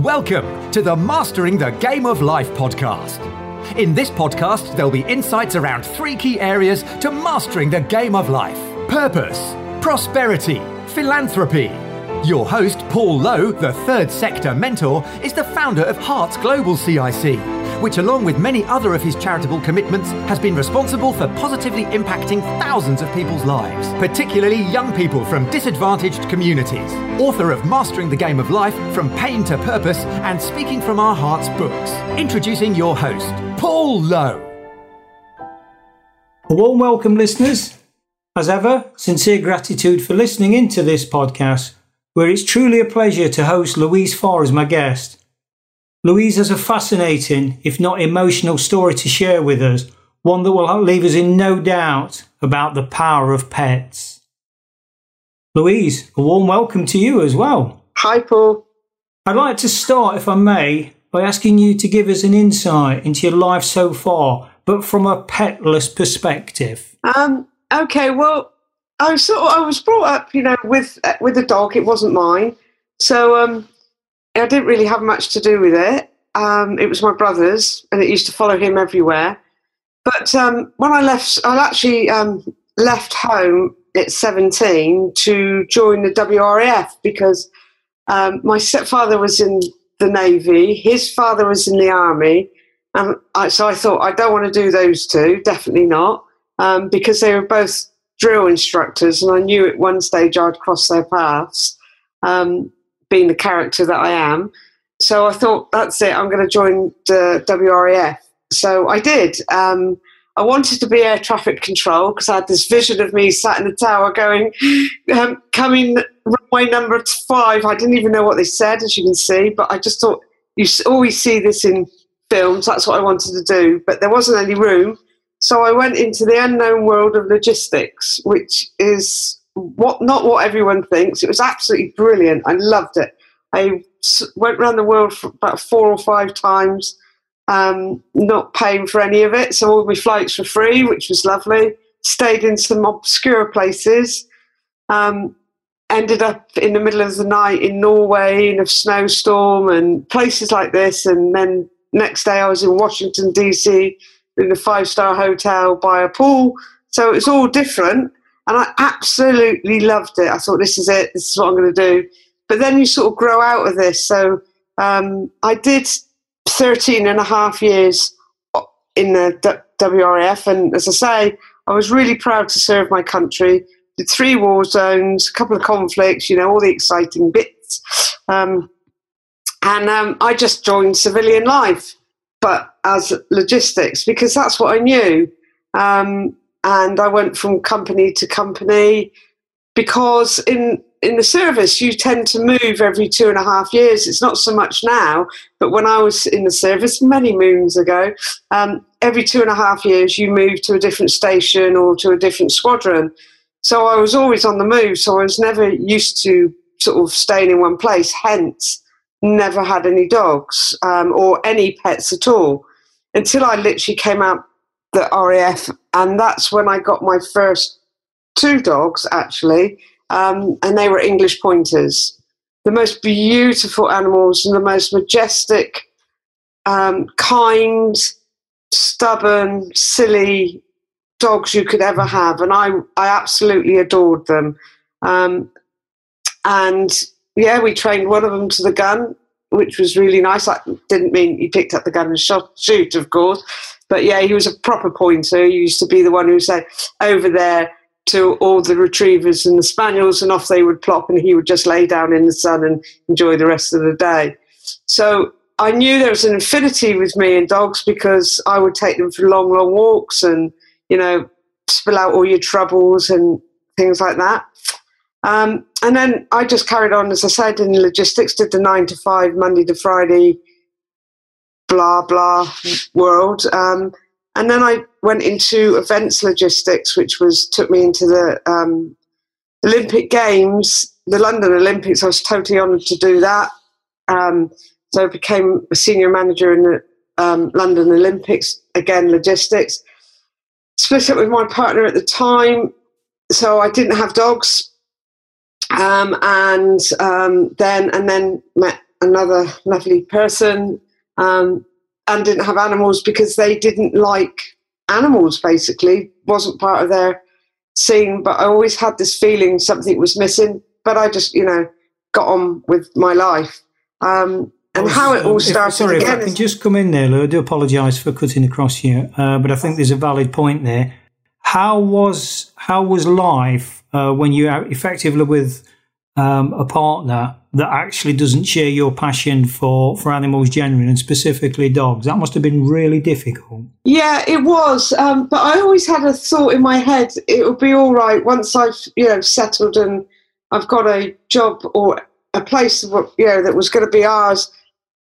Welcome to the Mastering the Game of Life podcast. In this podcast, there'll be insights around three key areas to mastering the game of life purpose, prosperity, philanthropy. Your host, Paul Lowe, the third sector mentor, is the founder of Hearts Global CIC, which, along with many other of his charitable commitments, has been responsible for positively impacting thousands of people's lives, particularly young people from disadvantaged communities. Author of Mastering the Game of Life From Pain to Purpose and Speaking from Our Hearts books. Introducing your host, Paul Lowe. A warm welcome, listeners. As ever, sincere gratitude for listening into this podcast, where it's truly a pleasure to host Louise Farr as my guest. Louise has a fascinating, if not emotional, story to share with us, one that will leave us in no doubt about the power of pets. Louise, a warm welcome to you as well. Hi, Paul. I'd like to start, if I may, by asking you to give us an insight into your life so far, but from a petless perspective. Um, okay, well, I sort of, I was brought up, you know, with with a dog. It wasn't mine, so um, I didn't really have much to do with it. Um, it was my brother's, and it used to follow him everywhere. But um, when I left, I actually um, left home at 17 to join the WRAF because um, my stepfather was in the Navy, his father was in the Army. And I, so I thought, I don't want to do those two, definitely not, um, because they were both drill instructors, and I knew at one stage I'd cross their paths. Um, being the character that I am. So I thought, that's it, I'm going to join the WRAF. So I did. Um, I wanted to be air traffic control because I had this vision of me sat in the tower going, um, coming runway number five. I didn't even know what they said, as you can see, but I just thought, you always see this in films. That's what I wanted to do, but there wasn't any room. So I went into the unknown world of logistics, which is what not what everyone thinks. It was absolutely brilliant. I loved it. I went around the world about four or five times, um, not paying for any of it. So all my flights were free, which was lovely. Stayed in some obscure places. Um, ended up in the middle of the night in Norway in a snowstorm and places like this. And then next day I was in Washington DC in a five star hotel by a pool. So it was all different. And I absolutely loved it. I thought, this is it. This is what I'm going to do. But then you sort of grow out of this. So um, I did 13 and a half years in the WRF. And as I say, I was really proud to serve my country. Did three war zones, a couple of conflicts, you know, all the exciting bits. Um, and um, I just joined civilian life, but as logistics, because that's what I knew. Um, and I went from company to company because in in the service you tend to move every two and a half years. It's not so much now, but when I was in the service many moons ago, um, every two and a half years you move to a different station or to a different squadron. So I was always on the move. So I was never used to sort of staying in one place. Hence, never had any dogs um, or any pets at all until I literally came out the RAF, and that's when I got my first two dogs actually, um, and they were English pointers. The most beautiful animals and the most majestic, um, kind, stubborn, silly dogs you could ever have, and I I absolutely adored them. Um, and yeah, we trained one of them to the gun, which was really nice. I didn't mean he picked up the gun and shot, shoot, of course, but yeah, he was a proper pointer. He used to be the one who said, over there to all the retrievers and the spaniels, and off they would plop, and he would just lay down in the sun and enjoy the rest of the day. So I knew there was an affinity with me and dogs because I would take them for long, long walks and, you know, spill out all your troubles and things like that. Um, and then I just carried on, as I said, in logistics, did the nine to five, Monday to Friday blah blah world. Um, and then I went into events logistics, which was took me into the um, Olympic Games, the London Olympics. I was totally honoured to do that. Um, so I became a senior manager in the um, London Olympics, again logistics. Split up with my partner at the time, so I didn't have dogs. Um, and um, then and then met another lovely person, um, and didn't have animals because they didn't like animals. Basically, wasn't part of their scene. But I always had this feeling something was missing. But I just, you know, got on with my life. Um, and how it all started. If, sorry, again if I can just come in there, Lou. I do apologise for cutting across you, uh, but I think there's a valid point there. How was how was life uh, when you are effectively with um, a partner that actually doesn't share your passion for for animals generally and specifically dogs? That must have been really difficult. Yeah, it was. Um, but I always had a thought in my head: it would be all right once I've you know settled and I've got a job or a place you know that was going to be ours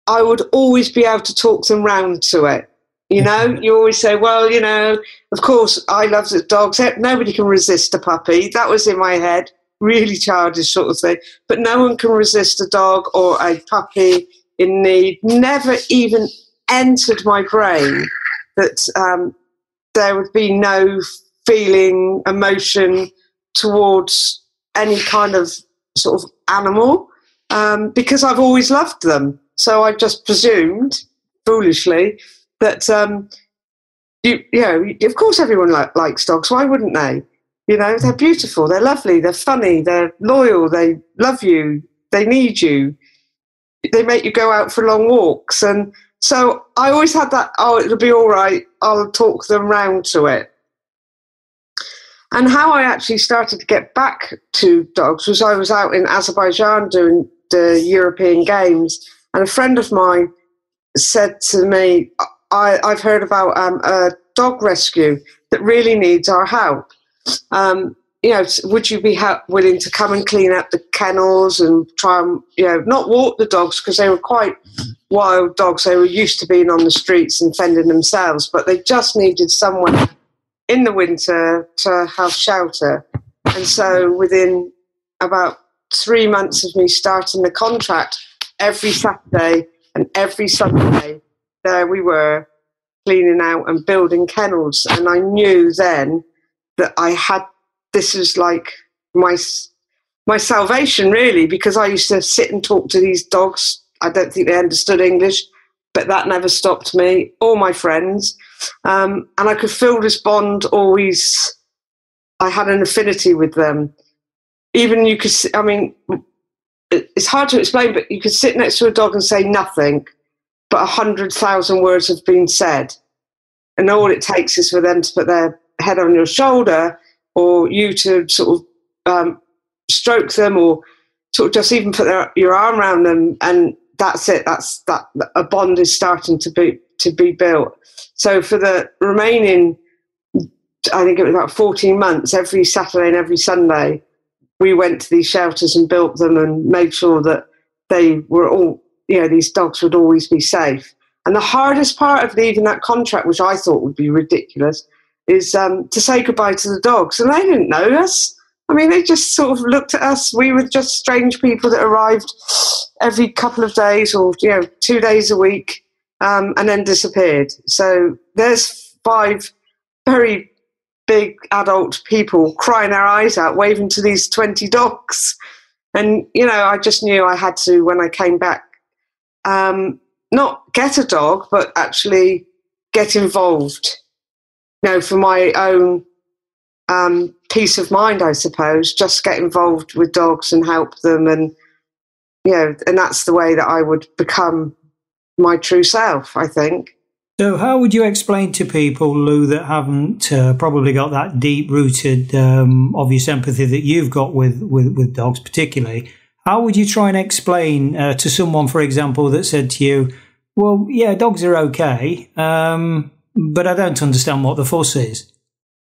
I would always be able to talk them round to it. You know, you always say, well, you know, of course, I love dogs. Nobody can resist a puppy. That was in my head, really childish sort of thing. But no one can resist a dog or a puppy in need. Never even entered my brain that um, there would be no feeling, emotion towards any kind of sort of animal um, because I've always loved them. So I just presumed, foolishly, that um, you, you know, of course, everyone li- likes dogs. Why wouldn't they? You know, they're beautiful, they're lovely, they're funny, they're loyal, they love you, they need you, they make you go out for long walks, and so I always had that. Oh, it'll be all right. I'll talk them round to it. And how I actually started to get back to dogs was I was out in Azerbaijan doing the European Games and a friend of mine said to me, I, have heard about um, a dog rescue that really needs our help. Um, you know, would you be ha- willing to come and clean up the kennels and try and, you know, not walk the dogs because they were quite wild dogs. They were used to being on the streets and fending themselves, but they just needed someone in the winter to have shelter. And so within about three months of me starting the contract, every Saturday and every Sunday, there we were cleaning out and building kennels. And I knew then that I had this was like my my salvation really because I used to sit and talk to these dogs. I don't think they understood English, but that never stopped me or my friends. Um, and I could feel this bond always. I had an affinity with them. Even you could, I mean, it's hard to explain, but you could sit next to a dog and say nothing, but a hundred thousand words have been said. And all it takes is for them to put their head on your shoulder or you to sort of um, stroke them or sort of just even put their, your arm around them. And that's it. That's that a bond is starting to be, to be built. So for the remaining, I think it was about 14 months, every Saturday and every Sunday, we went to these shelters and built them and made sure that they were all, you know, these dogs would always be safe. And the hardest part of leaving that contract, which I thought would be ridiculous, is um, to say goodbye to the dogs. And they didn't know us. I mean, they just sort of looked at us. We were just strange people that arrived every couple of days or, you know, two days a week um, and then disappeared. So there's five very big adult people crying their eyes out, waving to these 20 dogs. And, you know, I just knew I had to, when I came back, um, not get a dog, but actually get involved, know, for my own um, peace of mind, I suppose, just get involved with dogs and help them. And, you know, and that's the way that I would become my true self, I think. So, how would you explain to people, Lou, that haven't uh, probably got that deep rooted, um, obvious empathy that you've got with, with, with dogs, particularly? How would you try and explain uh, to someone, for example, that said to you, Well, yeah, dogs are okay, um, but I don't understand what the fuss is?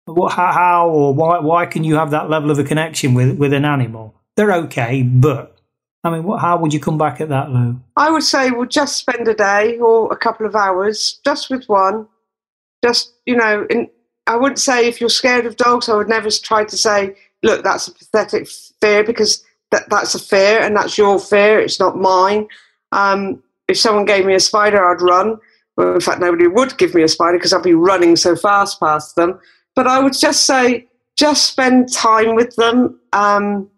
What, how, how or why, why can you have that level of a connection with, with an animal? They're okay, but I mean, what, how would you come back at that, Lou? I would say, well, just spend a day or a couple of hours just with one. Just, you know, in, I wouldn't say if you're scared of dogs, I would never try to say, look, that's a pathetic fear because that, that's a fear and that's your fear. It's not mine. Um, if someone gave me a spider, I'd run. Well, in fact, nobody would give me a spider because I'd be running so fast past them. But I would just say, just spend time with them. Um,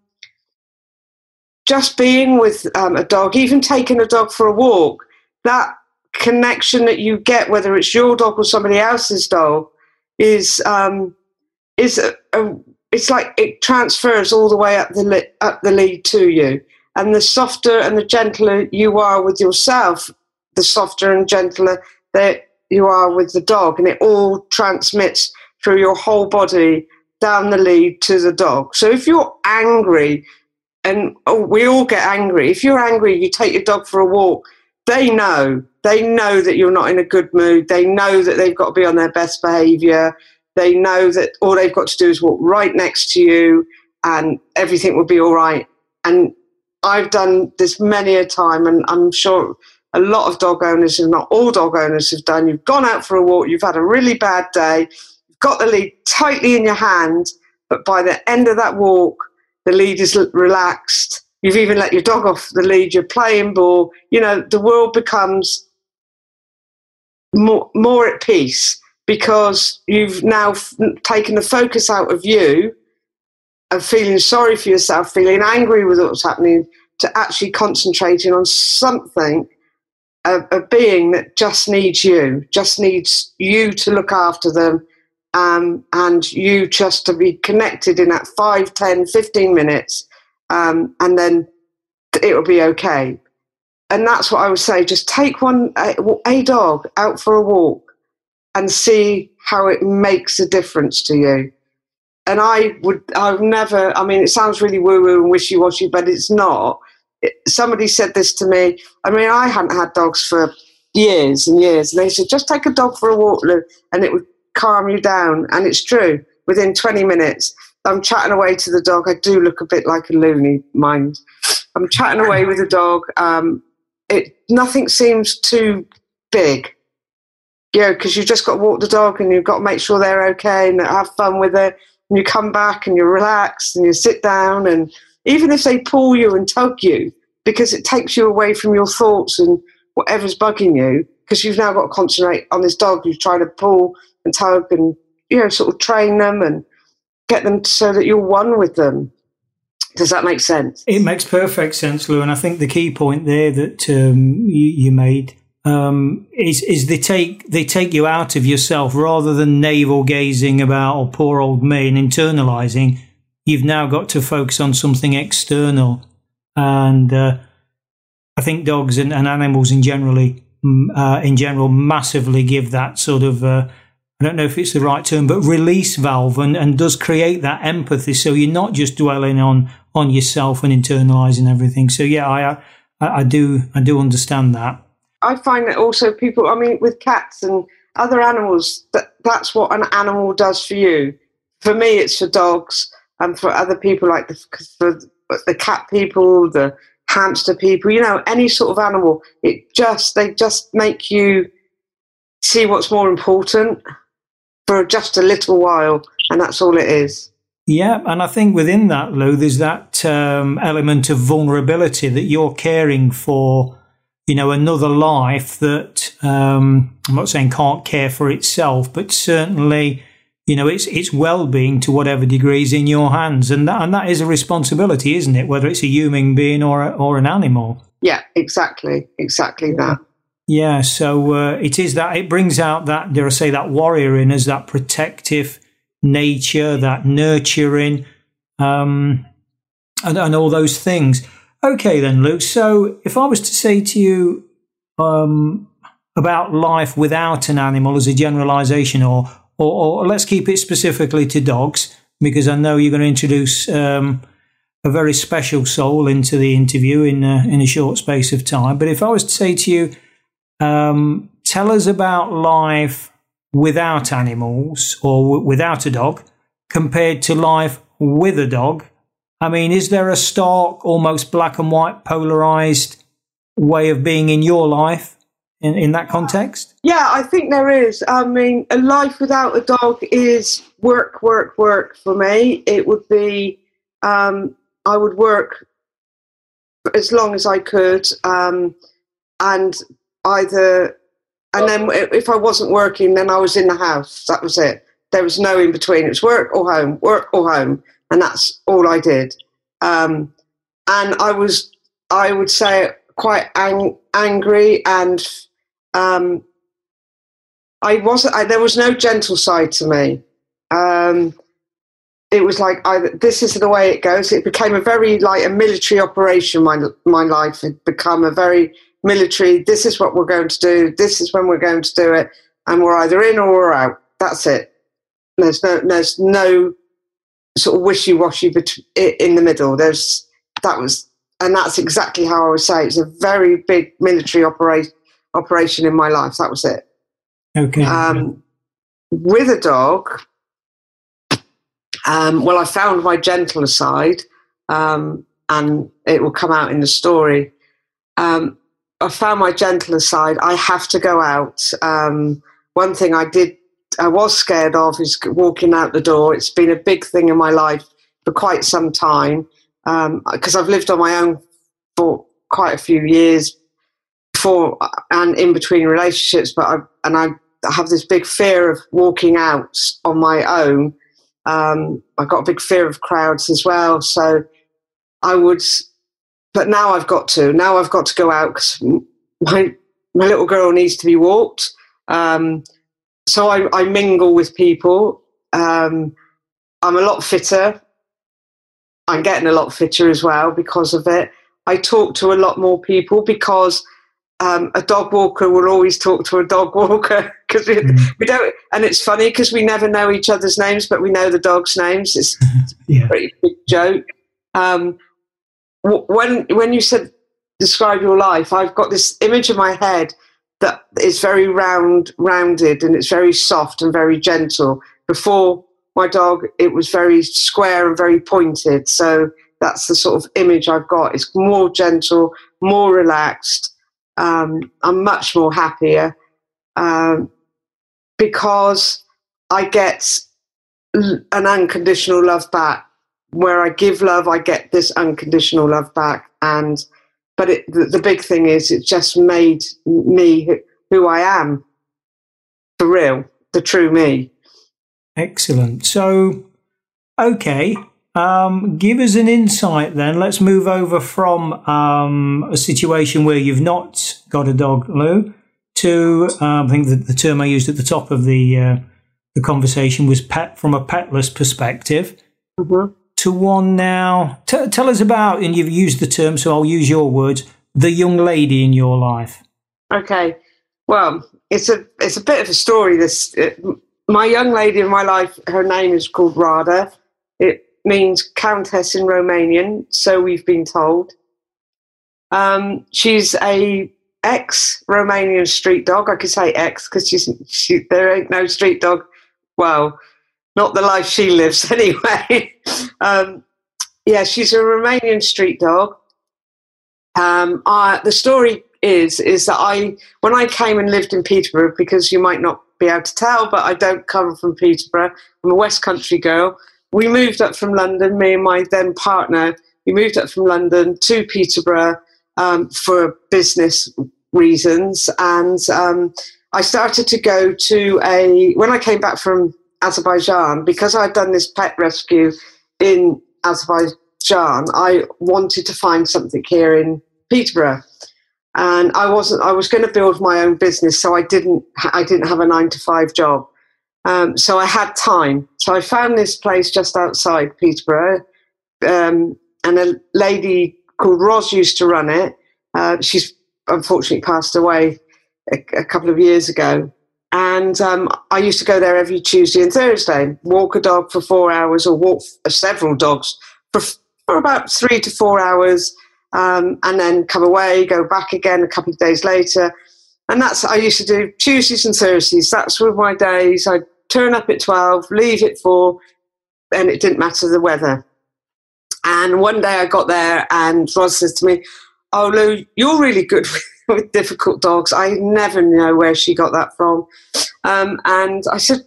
just being with um, a dog, even taking a dog for a walk, that connection that you get, whether it's your dog or somebody else's dog, is um, is a, a, it's like it transfers all the way up the li- up the lead to you. And the softer and the gentler you are with yourself, the softer and gentler that you are with the dog, and it all transmits through your whole body down the lead to the dog. So if you're angry, and oh, we all get angry. If you're angry, you take your dog for a walk. They know. They know that you're not in a good mood. They know that they've got to be on their best behaviour. They know that all they've got to do is walk right next to you, and everything will be all right. And I've done this many a time, and I'm sure a lot of dog owners, and not all dog owners, have done. You've gone out for a walk, you've had a really bad day, you've got the lead tightly in your hand, but by the end of that walk, the lead is relaxed. You've even let your dog off the lead, you're playing ball. You know, the world becomes more, more at peace because you've now f- taken the focus out of you of feeling sorry for yourself, feeling angry with what's happening, to actually concentrating on something a, a, being that just needs you, just needs you to look after them, um, and you just to be connected in that 5, 10, 15 minutes, um, and then it will be okay. And that's what I would say. Just take one a, a dog out for a walk and see how it makes a difference to you. And I would, I've never. I mean, it sounds really woo woo and wishy washy, but it's not somebody said this to me. I mean, I hadn't had dogs for years and years, and they said, just take a dog for a walk, Lou, and it would calm you down. And it's true. Within 20 minutes, I'm chatting away to the dog. I do look a bit like a loony, mind. I'm chatting away with the dog. Um, it nothing seems too big, know, because you've just got to walk the dog and you've got to make sure they're okay and have fun with it. And you come back and you're relaxed and you sit down and even if they pull you and tug you, because it takes you away from your thoughts and whatever's bugging you, because you've now got to concentrate on this dog you've tried to pull and tug and, you know, sort of train them and get them so that you're one with them. Does that make sense? It makes perfect sense, Lou. And I think the key point there that um, you, you, made um, is is they take they take you out of yourself rather than navel gazing about oh poor old me and internalizing you've now got to focus on something external. And uh, I think dogs and, and animals in generally, mm, uh, in general, massively give that sort of, uh, I don't know if it's the right term, but release valve and, and does create that empathy. So you're not just dwelling on, on yourself and internalizing everything. So yeah, I, I, I do, I do understand that. I find that also people, I mean, with cats and other animals, that that's what an animal does for you. For me, it's for dogs and for other people like the, for the cat people, the hamster people, you know, any sort of animal, it just they just make you see what's more important for just a little while, and that's all it is. Yeah, and I think within that, Lou, there's that um, element of vulnerability that you're caring for, you know, another life that um, I'm not saying can't care for itself, but certainly you know, it's it's well-being to whatever degree is in your hands, and that and that is a responsibility, isn't it? Whether it's a human being or a, or an animal. Yeah, exactly, exactly that. Yeah, so uh, it is that it brings out that dare I say that warrior in us, that protective nature, that nurturing, um, and, and all those things. Okay, then, Luke. So if I was to say to you um, about life without an animal as a generalization, or or, or, let's keep it specifically to dogs, because I know you're going to introduce um, a very special soul into the interview in a, in a short space of time. But if I was to say to you, um, tell us about life without animals or w- without a dog compared to life with a dog. I mean, is there a stark, almost black and white, polarized way of being in your life in, in that context? Yeah, I think there is. I mean, a life without a dog is work, work, work for me. It would be, um, I would work as long as I could, um, and either, and then if I wasn't working, then I was in the house. That was it. There was no in between. It was work or home, work or home, and that's all I did. Um, and I was, I would say, quite ang- angry, and um, I wasn't. I, there was no gentle side to me. Um, it was like I, this is the way it goes. It became a very like a military operation. My my life had become a very military. This is what we're going to do. This is when we're going to do it, and we're either in or we're out. That's it. There's no there's no sort of wishy washy in the middle. There's that was, and that's exactly how I would say it. it's a very big military operation operation in my life. That was it. Okay. Um, with a dog, um, well, I found my gentler side, um, and it will come out in the story. Um, I found my gentler side. I have to go out. Um, one thing I did, I was scared of, is walking out the door. It's been a big thing in my life for quite some time because um, I've lived on my own for quite a few years before and in between relationships. But I and I have this big fear of walking out on my own. Um, I've got a big fear of crowds as well. So I would but now I've got to. Now I've got to go out because my my little girl needs to be walked. Um, so I, I, mingle with people. Um, I'm a lot fitter. I'm getting a lot fitter as well because of it. I talk to a lot more people because um, a dog walker will always talk to a dog walker because we, mm. we, don't. And it's funny because we never know each other's names, but we know the dog's names. It's yeah. a pretty big joke. Um, when when you said describe your life, I've got this image in my head that is very round, rounded, and it's very soft and very gentle. Before my dog, it was very square and very pointed. So that's the sort of image I've got. It's more gentle, more relaxed. Um, I'm much more happier um, because I get an unconditional love back where I give love, I get this unconditional love back. And but it, the, the, big thing is, it just made me who, who I am for real, the true me. Excellent. So, okay, um, give us an insight then. Let's move over from um, a situation where you've not got a dog, Lou, to um, I think the, the, term I used at the top of the uh, the conversation was pet from a petless perspective. Mm-hmm to one now. T- tell us about, and you've used the term, so I'll use your words, the young lady in your life. Okay. Well, it's a it's a bit of a story. This it, my young lady in my life, her name is called Rada. It means countess in Romanian, so we've been told. Um, she's a ex Romanian street dog. I could say ex because she's she, there ain't no street dog. Well, not the life she lives anyway. um, yeah, she's a Romanian street dog. Um, I, the story is is that I when I came and lived in Peterborough, because you might not be able to tell, but I don't come from Peterborough. I'm a West Country girl. We moved up from London. Me and my then partner. We moved up from London to Peterborough um, for business reasons, and um, I started to go to a when I came back from Azerbaijan, because I'd done this pet rescue in Azerbaijan, I wanted to find something here in Peterborough. And I wasn't. I was going to build my own business, so I didn't. I didn't have a nine to five job, um, so I had time. So I found this place just outside Peterborough, um, and a lady called Ros used to run it. Uh, she's unfortunately passed away a, a couple of years ago. And um, I used to go there every Tuesday and Thursday, walk a dog for four hours or walk several dogs for, for about three to four hours, um, and then come away, go back again a couple of days later. And that's I used to do Tuesdays and Thursdays. That's were my days. I'd turn up at 12, leave at 4, and it didn't matter the weather. And one day I got there, and Ros says to me, Oh, Lou, you're really good with difficult dogs. I never know where she got that from. Um, and I said,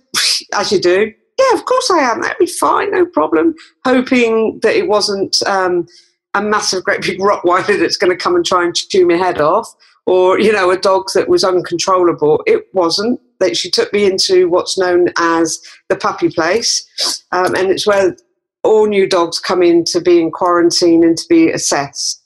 as you do, yeah, of course I am. That'd be fine, no problem. Hoping that it wasn't um, a massive, great big Rottweiler that's going to come and try and chew my head off, or you know, a dog that was uncontrollable. It wasn't. That she took me into what's known as the puppy place, um, and it's where all new dogs come in to be in quarantine and to be assessed.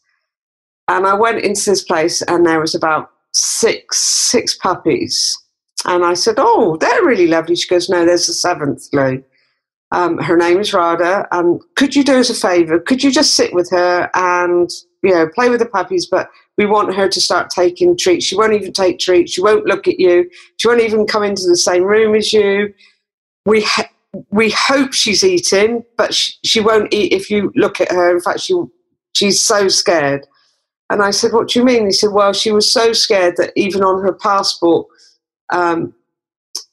And I went into this place, and there was about six six puppies. And I said, "Oh, they're really lovely." She goes, "No, there's a seventh, Lou." Um, her name is Rada, and could you do us a favour? Could you just sit with her and you know play with the puppies? But we want her to start taking treats. She won't even take treats. She won't look at you. She won't even come into the same room as you. We ha- we hope she's eating, but she, she won't eat if you look at her. In fact, she she's so scared. And I said, "What do you mean?" He said, "Well, she was so scared that even on her passport." Um,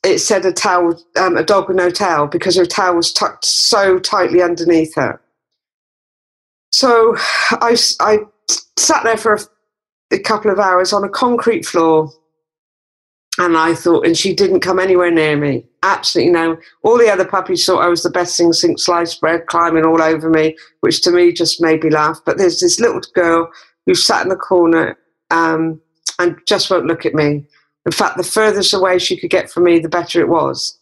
it said a towel, um, a dog with no tail, because her tail was tucked so tightly underneath her. So I, I sat there for a, a couple of hours on a concrete floor, and I thought, and she didn't come anywhere near me. Absolutely no. All the other puppies thought I was the best thing since sliced bread, climbing all over me, which to me just made me laugh. But there's this little girl who sat in the corner um, and just won't look at me. In fact, the furthest away she could get from me, the better it was.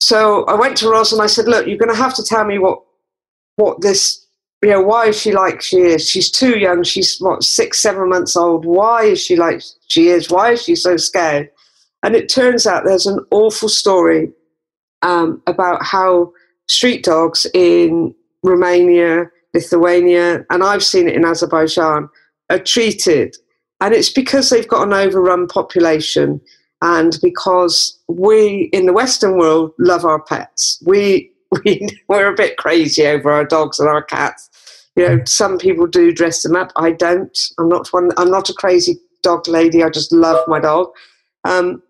So I went to Roz and I said, "Look, you're going to have to tell me what what this, you know, why is she like she is? She's too young. She's what six, seven months old. Why is she like she is? Why is she so scared?" And it turns out there's an awful story um, about how street dogs in Romania, Lithuania, and I've seen it in Azerbaijan, are treated and it's because they've got an overrun population and because we in the Western world love our pets. We, we, we're a bit crazy over our dogs and our cats. You know, some people do dress them up. I don't. I'm not one. I'm not a crazy dog lady. I just love my dog, um,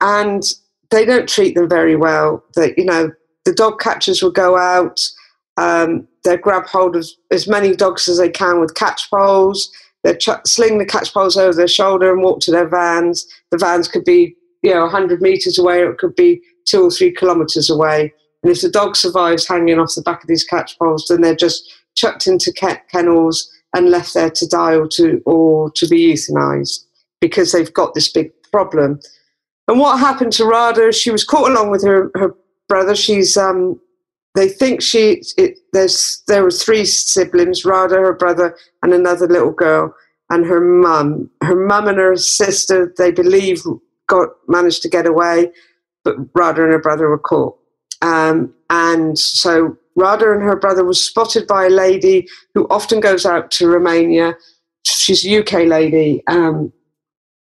and they don't treat them very well. That you know, the dog catchers will go out. Um, they grab hold of as many dogs as they can with catch poles they ch- sling the catch poles over their shoulder and walk to their vans. The vans could be, you know, 100 metres away or it could be two or three kilometres away. And if the dog survives hanging off the back of these catch poles, then they're just chucked into kennels and left there to die or to, or to be euthanized because they've got this big problem. And what happened to Rada, she was caught along with her, her brother. She's um, they think she it, there's there were three siblings Rada her brother and another little girl and her mum her mum and her sister they believe got managed to get away but Rada and her brother were caught um, and so Rada and her brother was spotted by a lady who often goes out to Romania she's a UK lady um,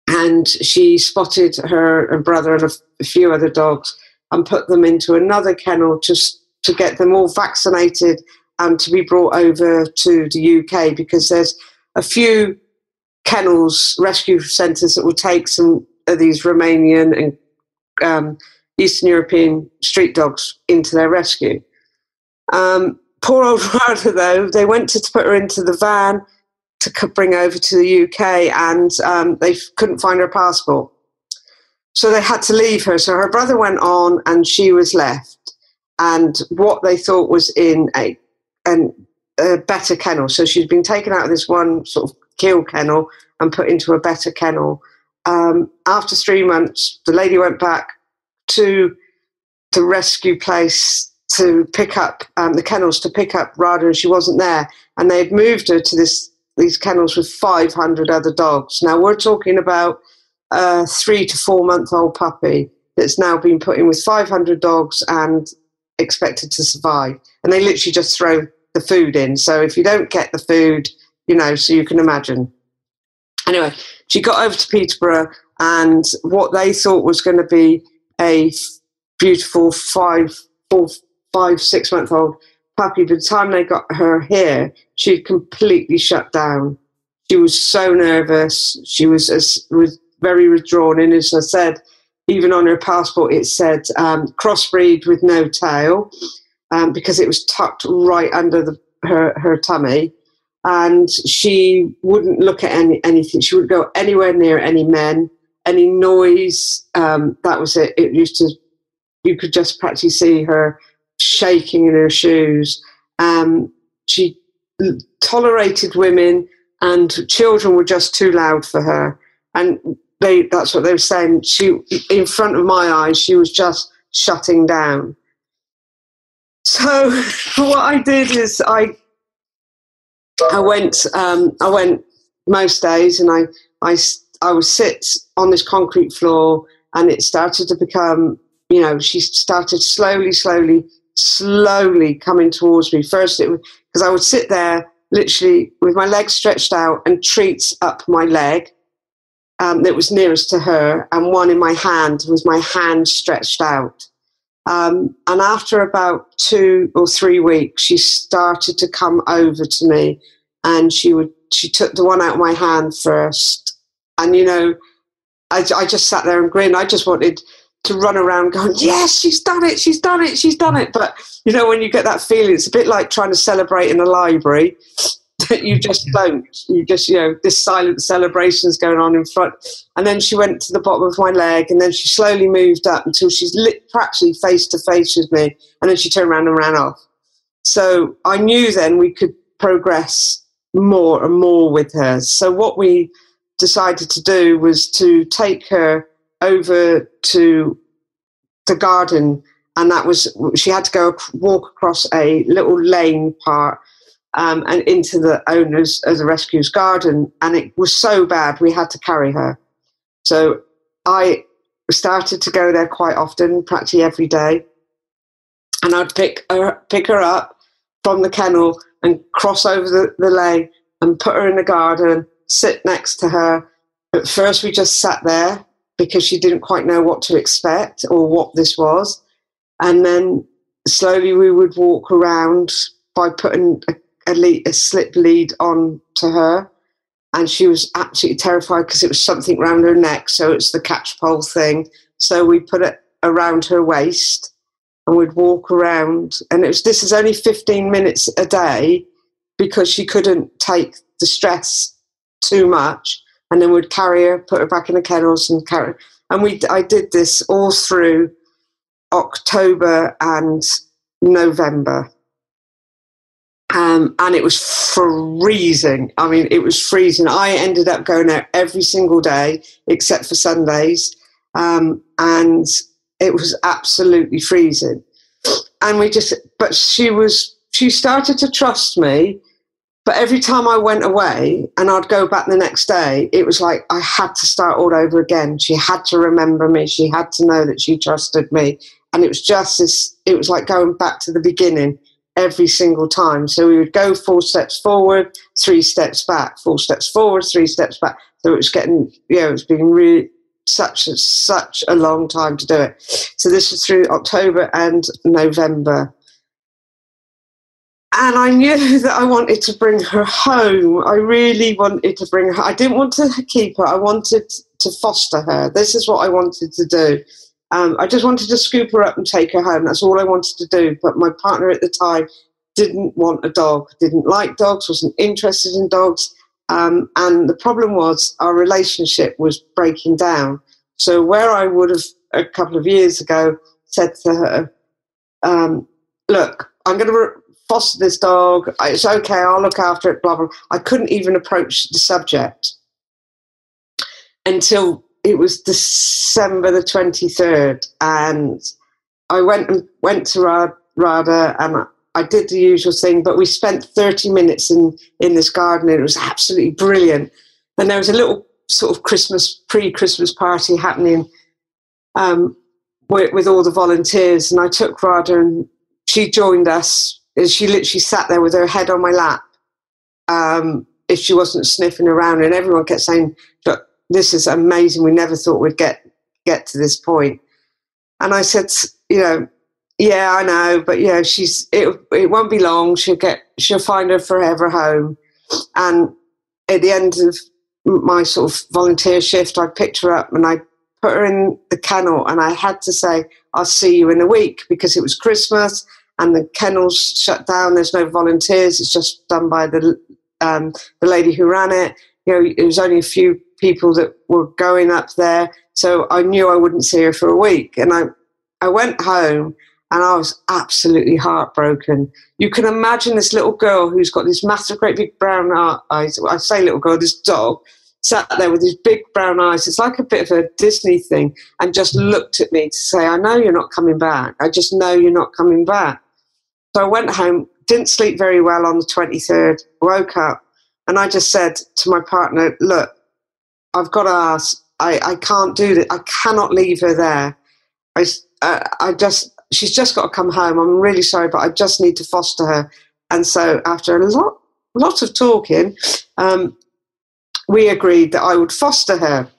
and she spotted her, her brother and a, a few other dogs and put them into another kennel just to get them all vaccinated and to be brought over to the UK because there's a few kennels, rescue centres that will take some of these Romanian and um, Eastern European street dogs into their rescue. Um, poor old Rada, though, they went to put her into the van to bring over to the UK and um, they couldn't find her passport. So they had to leave her. So her brother went on and she was left and what they thought was in a, an, a better kennel. So she'd been taken out of this one sort of kill kennel and put into a better kennel. Um, after three months, the lady went back to the rescue place to pick up um, the kennels to pick up Rada, and she wasn't there. And they had moved her to this these kennels with 500 other dogs. Now we're talking about a three to four month old puppy that's now been put in with 500 dogs and expected to survive. And they literally just throw the food in. So if you don't get the food, you know, so you can imagine. Anyway, she got over to Peterborough, and what they thought was going to be a beautiful five, four, five, six month old puppy, by the time they got her here, she'd completely shut down. She was so nervous. She was as was very withdrawn. And as I said, even on her passport it said um, crossbreed with no tail um, because it was tucked right under the, her, her tummy and she wouldn't look at any, anything she wouldn't go anywhere near any men any noise um, that was it it used to you could just practically see her shaking in her shoes um, she tolerated women and children were just too loud for her and they that's what they were saying. She in front of my eyes, she was just shutting down. So what I did is I I went um, I went most days and I I I would sit on this concrete floor and it started to become you know she started slowly slowly slowly coming towards me. First because I would sit there literally with my legs stretched out and treats up my leg um, that was nearest to her and one in my hand was my hand stretched out. Um, and after about two or three weeks, she started to come over to me, and she would she took the one out of my hand first, and you know, I, I just sat there and grinned. I just wanted to run around going, yes, she's done it, she's done it, she's done it. But you know, when you get that feeling, it's a bit like trying to celebrate in a library that you just don't. You just, you know, this silent celebration is going on in front. And then she went to the bottom of my leg, and then she slowly moved up until she's lit, practically face to face with me, and then she turned around and ran off. So I knew then we could progress more and more with her. So what we decided to do was to take her over to the garden and that was she had to go walk across a little lane part um, and into the owners of the rescue's garden. And it was so bad, we had to carry her. So I started to go there quite often, practically every day. And I'd pick her, pick her up from the kennel and cross over the, the lane and put her in the garden, sit next to her. At first, we just sat there because she didn't quite know what to expect or what this was. And then slowly we would walk around by putting a a, lead, a slip lead on to her, and she was absolutely terrified because it was something around her neck. So it's the catch pole thing. So we put it around her waist, and we'd walk around. And it was this is only fifteen minutes a day because she couldn't take the stress too much. And then we'd carry her, put her back in the kennels, and carry. And we, I did this all through October and November. Um, and it was freezing. I mean, it was freezing. I ended up going out every single day except for Sundays, um, and it was absolutely freezing. And we just, but she was, she started to trust me. But every time I went away and I'd go back the next day, it was like I had to start all over again. She had to remember me. She had to know that she trusted me. And it was just this, it was like going back to the beginning every single time. So we would go four steps forward, three steps back, four steps forward, three steps back. So it was getting, you know, it's been really such a, such a long time to do it. So this was through October and November. And I knew that I wanted to bring her home. I really wanted to bring her. I didn't want to keep her. I wanted to foster her. This is what I wanted to do. Um, I just wanted to scoop her up and take her home. That's all I wanted to do. But my partner at the time didn't want a dog, didn't like dogs, wasn't interested in dogs. Um, and the problem was our relationship was breaking down. So where I would have a couple of years ago said to her, um, "Look, I'm going to re- foster this dog. It's okay. I'll look after it." Blah blah. I couldn't even approach the subject until it was December the 23rd, and I went and went to Rada and I did the usual thing, but we spent 30 minutes in, in this garden and it was absolutely brilliant. And there was a little sort of Christmas, pre Christmas party happening um, with, with, all the volunteers. And I took Rada and she joined us. She literally sat there with her head on my lap um, if she wasn't sniffing around. And everyone kept saying, this is amazing. We never thought we'd get get to this point. And I said, you know, yeah, I know, but yeah, she's it. It won't be long. She'll get. She'll find her forever home. And at the end of my sort of volunteer shift, I picked her up and I put her in the kennel, and I had to say, "I'll see you in a week" because it was Christmas and the kennel's shut down. There's no volunteers. It's just done by the um, the lady who ran it. You know, it was only a few people that were going up there. So I knew I wouldn't see her for a week. And I, I went home and I was absolutely heartbroken. You can imagine this little girl who's got these massive, great big brown eyes. I say little girl, this dog sat there with his big brown eyes. It's like a bit of a Disney thing and just looked at me to say, I know you're not coming back. I just know you're not coming back. So I went home, didn't sleep very well on the 23rd, woke up, and I just said to my partner, Look, I've got to ask, I, I can't do this. I cannot leave her there. I, uh, I just, she's just got to come home. I'm really sorry, but I just need to foster her. And so after a lot, lot of talking, um, we agreed that I would foster her.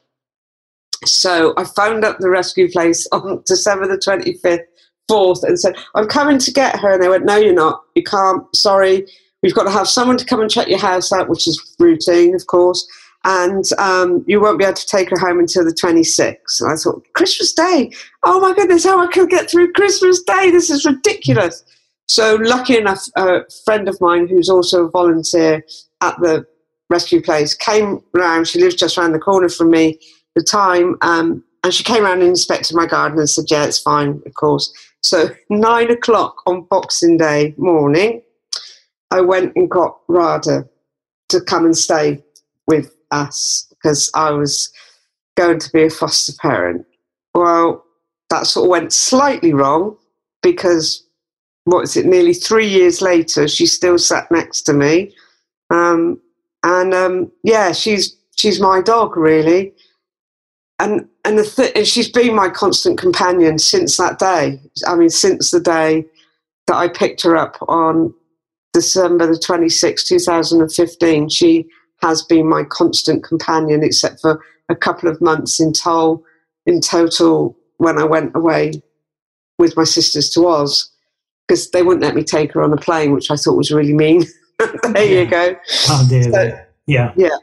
So I phoned up the rescue place on December the 25th, 4th, and said, I'm coming to get her. And they went, No, you're not. You can't. Sorry. We've got to have someone to come and check your house out, which is routine, of course. And um, you won't be able to take her home until the 26th. And I thought, Christmas Day? Oh my goodness, how I could get through Christmas Day? This is ridiculous. So, lucky enough, a friend of mine who's also a volunteer at the rescue place came round. She lives just around the corner from me the time. Um, and she came around and inspected my garden and said, Yeah, it's fine, of course. So, nine o'clock on Boxing Day morning, I went and got Rada to come and stay with us because I was going to be a foster parent. Well, that sort of went slightly wrong because what is it, nearly three years later, she still sat next to me. Um, and um, yeah, she's she's my dog, really and and, the th- and she's been my constant companion since that day. I mean, since the day that I picked her up on December the 26th, 2015, she has been my constant companion, except for a couple of months in total, in total when I went away with my sisters to Oz, because they wouldn't let me take her on a plane, which I thought was really mean. there yeah. you go. Oh dear. So, yeah. Yeah.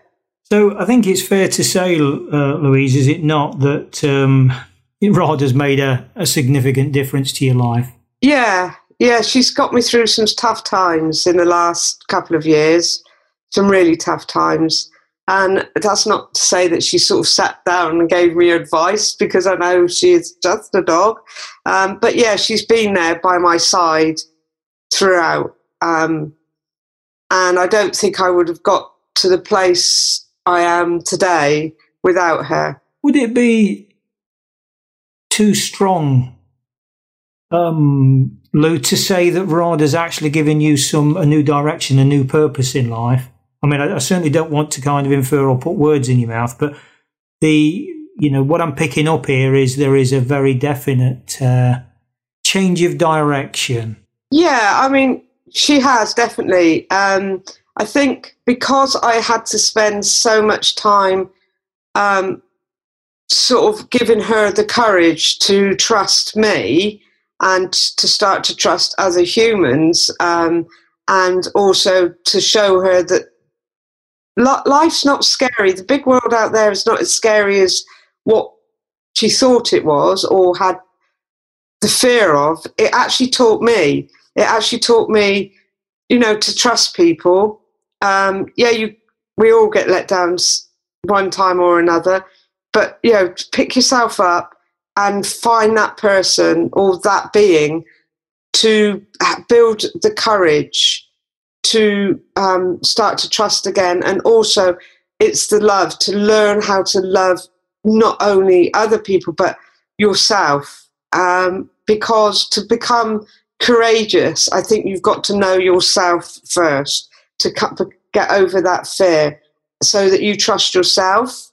So I think it's fair to say, uh, Louise, is it not, that um, Rod has made a, a significant difference to your life? Yeah, yeah, she's got me through some tough times in the last couple of years, some really tough times. And that's not to say that she sort of sat down and gave me advice because I know she is just a dog. Um, but yeah, she's been there by my side throughout. Um, and I don't think I would have got to the place I am today without her. Would it be too strong, um, Lou, to say that Rod has actually given you some a new direction, a new purpose in life? I mean, I, I certainly don't want to kind of infer or put words in your mouth, but the you know what I'm picking up here is there is a very definite uh, change of direction. Yeah, I mean, she has definitely. Um, I think because I had to spend so much time um, sort of giving her the courage to trust me and to start to trust other humans um, and also to show her that life's not scary. The big world out there is not as scary as what she thought it was or had the fear of. It actually taught me. It actually taught me, you know, to trust people. Um, yeah, you we all get let down one time or another, but you know, pick yourself up and find that person or that being to build the courage to um, start to trust again, and also it's the love to learn how to love not only other people but yourself. Um, because to become courageous, I think you've got to know yourself first to get over that fear so that you trust yourself,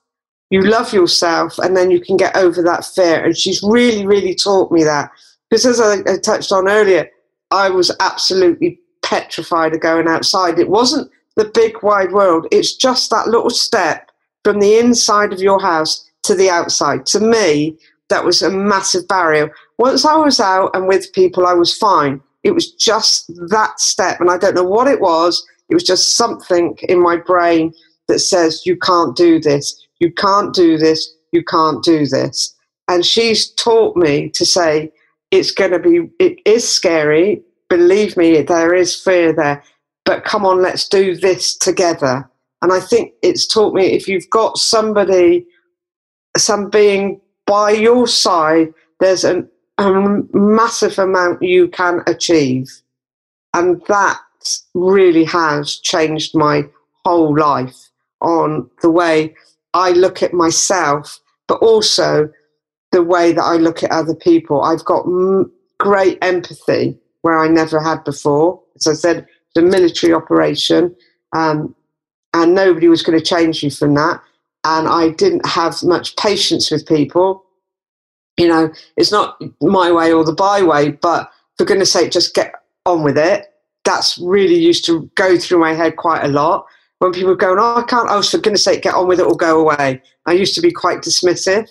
you love yourself, and then you can get over that fear. And she's really, really taught me that. Because as I, I touched on earlier, I was absolutely petrified of going outside. It wasn't the big wide world, it's just that little step from the inside of your house to the outside. To me, that was a massive barrier. Once I was out and with people, I was fine. It was just that step, and I don't know what it was. It was just something in my brain that says, you can't do this, you can't do this, you can't do this. And she's taught me to say, it's going to be, it is scary. Believe me, there is fear there. But come on, let's do this together. And I think it's taught me if you've got somebody, some being by your side, there's an, a massive amount you can achieve. And that really has changed my whole life on the way I look at myself, but also the way that I look at other people. I've got m- great empathy where I never had before. As I said, it's a military operation, um, and nobody was going to change me from that. And I didn't have much patience with people. You know, it's not my way or the byway, but for goodness sake, just get on with it. That's really used to go through my head quite a lot. When people go, oh, I can't, oh, for goodness sake, get on with it or go away. I used to be quite dismissive.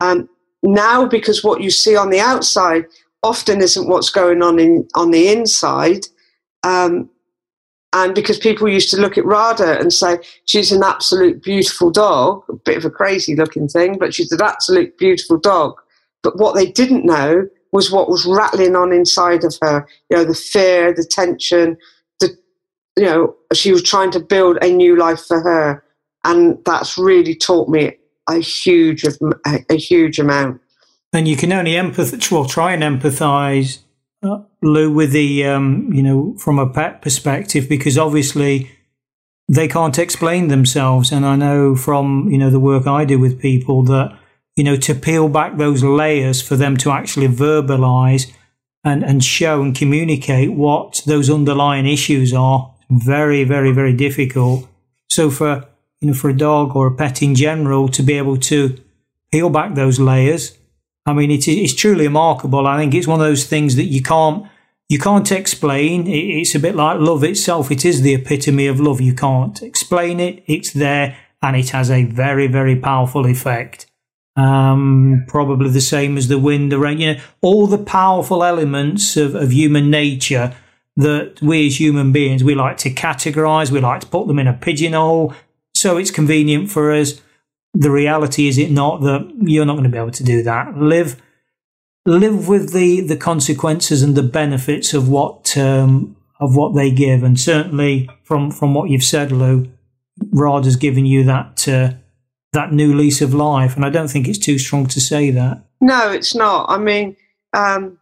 Um, now, because what you see on the outside often isn't what's going on in on the inside, um, and because people used to look at Rada and say she's an absolute beautiful dog, a bit of a crazy looking thing, but she's an absolute beautiful dog. But what they didn't know was what was rattling on inside of her. You know, the fear, the tension, the you know, she was trying to build a new life for her, and that's really taught me a huge, a, huge amount. And you can only empathize, well, try and empathize, uh, Lou, with the, um, you know, from a pet perspective, because obviously they can't explain themselves. And I know from, you know, the work I do with people that you know, to peel back those layers for them to actually verbalize and, and show and communicate what those underlying issues are. Very, very, very difficult. So for, you know, for a dog or a pet in general to be able to peel back those layers, I mean, it, it's truly remarkable. I think it's one of those things that you can't, you can't explain. It's a bit like love itself. It is the epitome of love. You can't explain it. It's there and it has a very, very powerful effect. Um, probably the same as the wind, the rain, you know, all the powerful elements of, of human nature that we as human beings, we like to categorize, we like to put them in a pigeonhole. So it's convenient for us. The reality is it not that you're not going to be able to do that. Live, live with the, the consequences and the benefits of what, um, of what they give. And certainly from, from what you've said, Lou, Rod has given you that, uh, that new lease of life. And I don't think it's too strong to say that. No, it's not. I mean, um,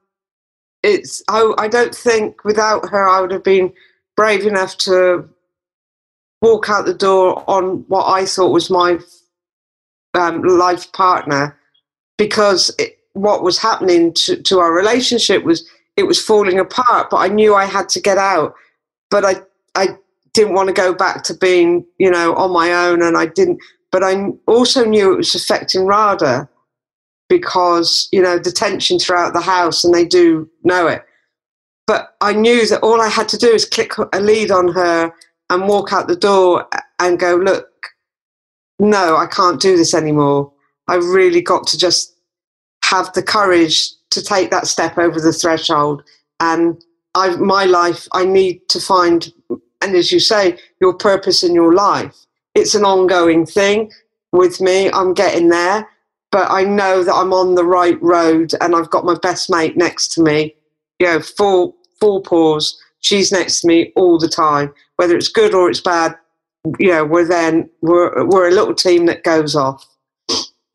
it's. I, I don't think without her I would have been brave enough to walk out the door on what I thought was my um, life partner, because it, what was happening to, to our relationship was it was falling apart. But I knew I had to get out. But I I didn't want to go back to being you know on my own, and I didn't but I also knew it was affecting Rada because, you know, the tension throughout the house, and they do know it. But I knew that all I had to do is click a lead on her and walk out the door and go, look, no, I can't do this anymore. I really got to just have the courage to take that step over the threshold. And I, my life, I need to find, and as you say, your purpose in your life it's an ongoing thing with me. I'm getting there, but I know that I'm on the right road and I've got my best mate next to me. You know, full full pause. She's next to me all the time, whether it's good or it's bad. You know, we're then we're we're a little team that goes off.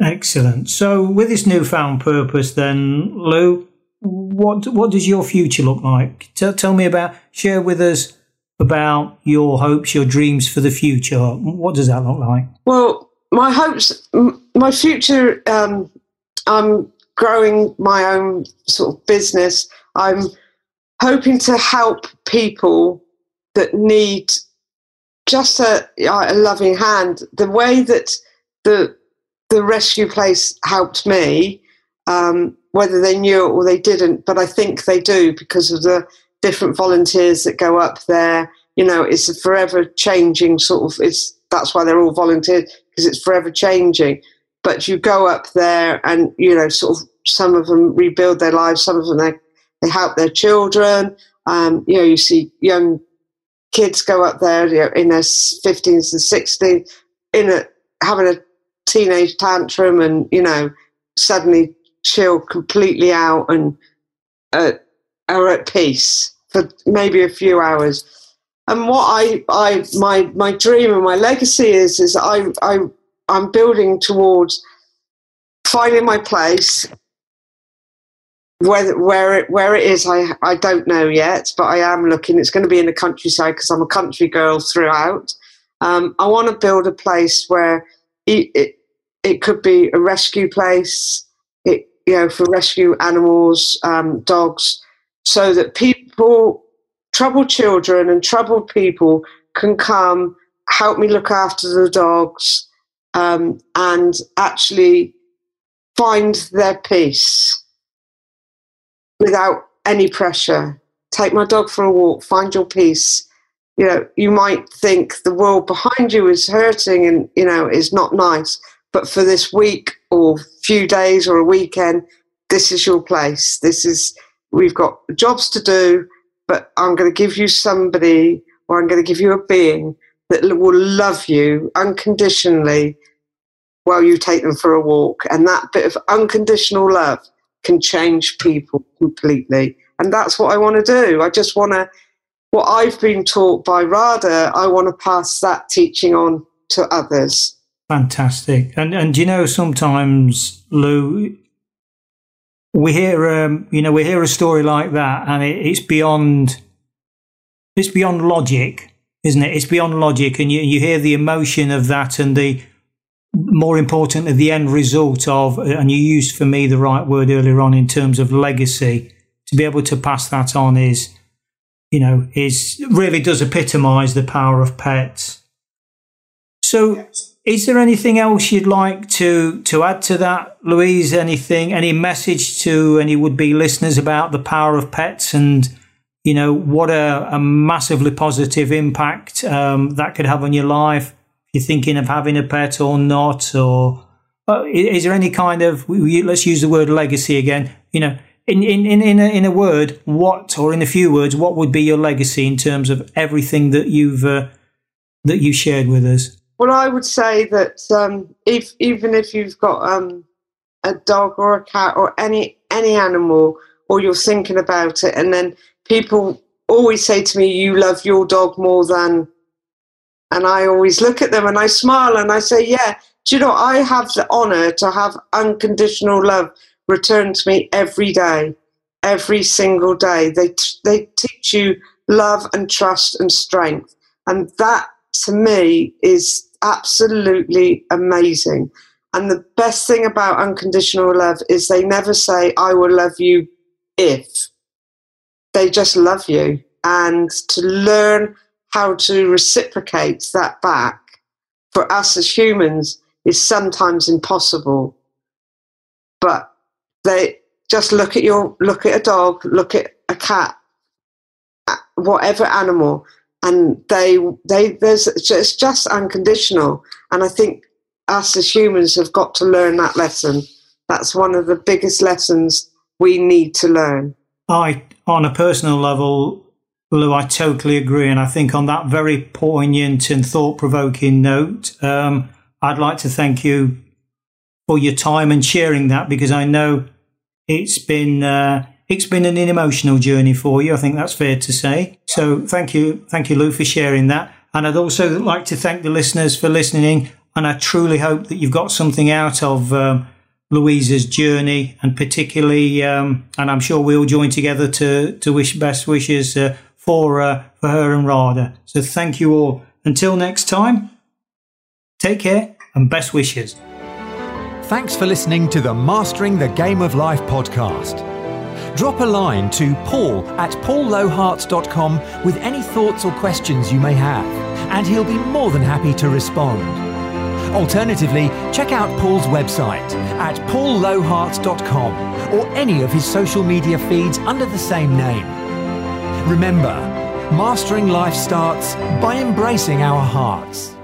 Excellent. So, with this newfound purpose, then, Lou, what what does your future look like? Tell, tell me about. Share with us about your hopes, your dreams for the future. What does that look like? Well, my hopes, my future, um, I'm growing my own sort of business. I'm hoping to help people that need just a, a loving hand. The way that the the rescue place helped me, um, whether they knew it or they didn't, but I think they do because of the different volunteers that go up there. You know, it's a forever changing sort of. It's that's why they're all volunteers because it's forever changing. But you go up there, and you know, sort of, some of them rebuild their lives. Some of them they they help their children. Um, you know, you see young kids go up there you know, in their 15s and 16s, in a having a teenage tantrum, and you know, suddenly chill completely out and uh, are at peace for maybe a few hours. And what I, I my my dream and my legacy is is I I I'm building towards finding my place. Where where it where it is, I I don't know yet, but I am looking. It's going to be in the countryside because I'm a country girl throughout. Um, I want to build a place where it, it it could be a rescue place. It you know for rescue animals, um, dogs so that people, troubled children and troubled people, can come help me look after the dogs um, and actually find their peace without any pressure. Take my dog for a walk, find your peace. You know, you might think the world behind you is hurting and, you know, is not nice. But for this week or few days or a weekend, this is your place. This is, we've got jobs to do, but I'm going to give you somebody or I'm going to give you a being that will love you unconditionally while you take them for a walk. And that bit of unconditional love can change people completely. And that's what I want to do. I just want to, what I've been taught by Radha, I want to pass that teaching on to others. Fantastic. And and you know sometimes Lou we hear um, you know we hear a story like that and it, it's beyond it's beyond logic, isn't it? It's beyond logic and you you hear the emotion of that and the more importantly, the end result of, and you used for me the right word earlier on in terms of legacy, to be able to pass that on is, you know, is really does epitomize the power of pets. So, is there anything else you'd like to to add to that, Louise? Anything, any message to any would be listeners about the power of pets and you know what a, a massively positive impact um, that could have on your life? you're thinking of having a pet or not, or uh, is there any kind of let's use the word legacy again? You know, in in in in a, in a word, what or in a few words, what would be your legacy in terms of everything that you've uh, that you shared with us? Well, I would say that um, if even if you've got um, a dog or a cat or any any animal, or you're thinking about it, and then people always say to me, "You love your dog more than and I always look at them and I smile and I say, Yeah, do you know, I have the honor to have unconditional love returned to me every day, every single day. They, they teach you love and trust and strength. And that to me is absolutely amazing. And the best thing about unconditional love is they never say, I will love you if. They just love you. And to learn how to reciprocate that back for us as humans is sometimes impossible. But they just look at your look at a dog, look at a cat, whatever animal, and they they there's it's just unconditional. And I think us as humans have got to learn that lesson. That's one of the biggest lessons we need to learn. I, on a personal level, Lou, I totally agree. And I think on that very poignant and thought provoking note, um, I'd like to thank you for your time and sharing that because I know it's been, uh, it's been an emotional journey for you. I think that's fair to say. So thank you. Thank you, Lou, for sharing that. And I'd also like to thank the listeners for listening. And I truly hope that you've got something out of, um, Louisa's journey and particularly, um, and I'm sure we'll join together to, to wish best wishes, uh, for, uh, for her and Radha. So thank you all. Until next time, take care and best wishes. Thanks for listening to the Mastering the Game of Life podcast. Drop a line to paul at paulloharts.com with any thoughts or questions you may have, and he'll be more than happy to respond. Alternatively, check out Paul's website at paulloharts.com or any of his social media feeds under the same name. Remember, mastering life starts by embracing our hearts.